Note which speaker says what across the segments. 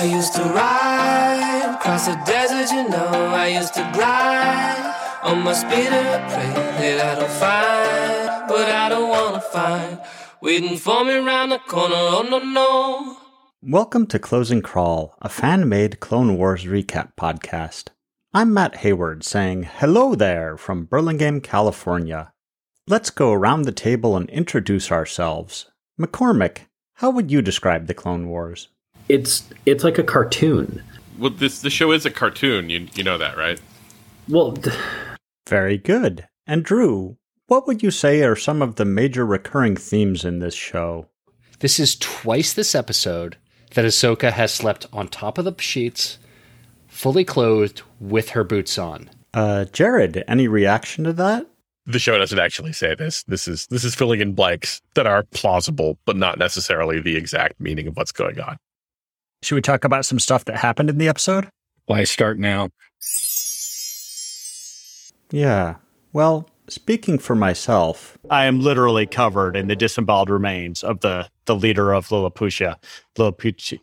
Speaker 1: I used to ride across the desert, you know. I used to glide on my speeder, pray that I don't find what I don't wanna find. Waiting for me around the corner, oh no, no.
Speaker 2: Welcome to Closing Crawl, a fan made Clone Wars recap podcast. I'm Matt Hayward saying hello there from Burlingame, California. Let's go around the table and introduce ourselves. McCormick, how would you describe the Clone Wars?
Speaker 3: It's it's like a cartoon.
Speaker 4: Well, this the show is a cartoon. You you know that, right?
Speaker 3: Well, th-
Speaker 2: Very good. And Drew, what would you say are some of the major recurring themes in this show?
Speaker 5: This is twice this episode that Ahsoka has slept on top of the sheets, fully clothed, with her boots on.
Speaker 2: Uh, Jared, any reaction to that?
Speaker 4: The show doesn't actually say this. This is this is filling in blanks that are plausible, but not necessarily the exact meaning of what's going on.
Speaker 6: Should we talk about some stuff that happened in the episode?
Speaker 7: Why start now?
Speaker 2: Yeah. Well, speaking for myself,
Speaker 6: I am literally covered in the disemboweled remains of the the leader of Lilliputian. Lilliputian.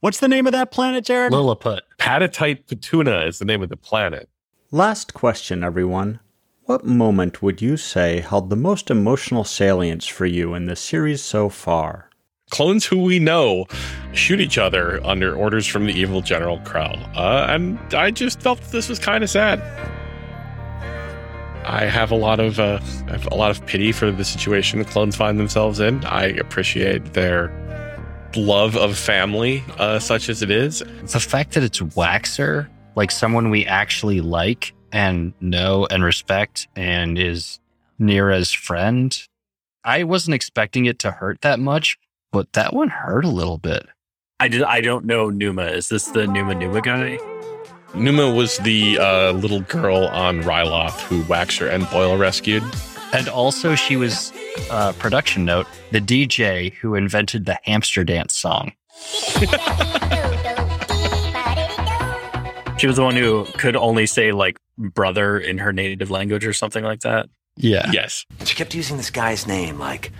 Speaker 6: What's the name of that planet, Jared?
Speaker 5: Lilliput.
Speaker 4: Patatite Patuna is the name of the planet.
Speaker 2: last question, everyone. What moment would you say held the most emotional salience for you in the series so far?
Speaker 4: Clones who we know shoot each other under orders from the evil General Krell. Uh, and I just felt that this was kind of sad. I have a lot of uh, a lot of pity for the situation the clones find themselves in. I appreciate their love of family, uh, such as it is.
Speaker 8: the fact that it's Waxer, like someone we actually like and know and respect and is Nira's friend, I wasn't expecting it to hurt that much, but that one hurt a little bit.
Speaker 7: I did. I don't know Numa. Is this the Numa Numa guy?
Speaker 4: Numa was the uh, little girl on Ryloth who Waxer and Boil rescued.
Speaker 8: And also, she was, uh, production note, the DJ who invented the hamster dance song.
Speaker 7: She was the one who could only say like brother in her native language or something like that.
Speaker 8: Yeah.
Speaker 4: Yes.
Speaker 9: She kept using this guy's name, like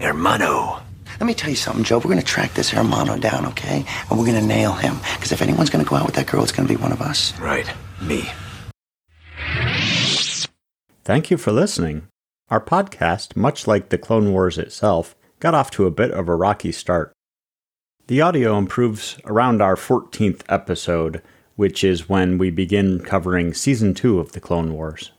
Speaker 9: Hermano. Let me tell you something, Joe. We're gonna track this Hermano down, okay? And we're gonna nail him. Because if anyone's gonna go out with that girl, it's gonna be one of us. Right. Me.
Speaker 2: Thank you for listening. Our podcast, much like the Clone Wars itself, got off to a bit of a rocky start. The audio improves around our 14th episode, which is when we begin covering Season 2 of the Clone Wars.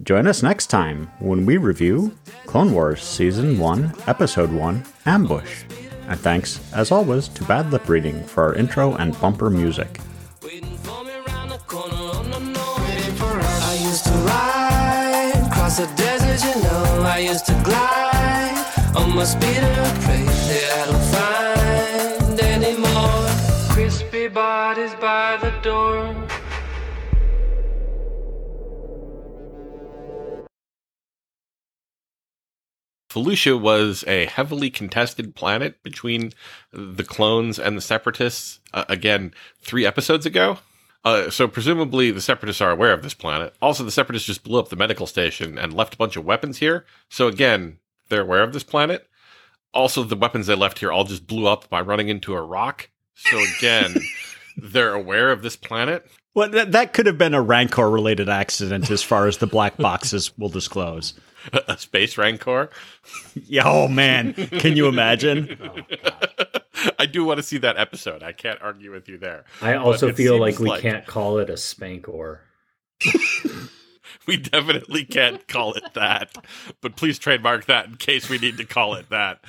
Speaker 2: Join us next time when we review Clone Wars Season 1, Episode 1 Ambush. And thanks, as always, to Bad Lip Reading for our intro and bumper music.
Speaker 1: The desert, you know. I used to glide on my that I don't find. Crispy bodies by the door.
Speaker 4: Felucia was a heavily contested planet between the clones and the separatists. Uh, again, three episodes ago. Uh, so presumably the separatists are aware of this planet. Also, the separatists just blew up the medical station and left a bunch of weapons here. So again, they're aware of this planet. Also, the weapons they left here all just blew up by running into a rock. So again, they're aware of this planet.
Speaker 6: Well, that, that could have been a Rancor related accident as far as the black boxes will disclose.
Speaker 4: A space rancor.
Speaker 6: Yeah, oh man, can you imagine?
Speaker 4: Oh, I do want to see that episode. I can't argue with you there.
Speaker 3: I also feel like
Speaker 4: seems
Speaker 3: we can't call it a spankor.
Speaker 4: We definitely can't call it that. But please trademark that in case we need to call it that.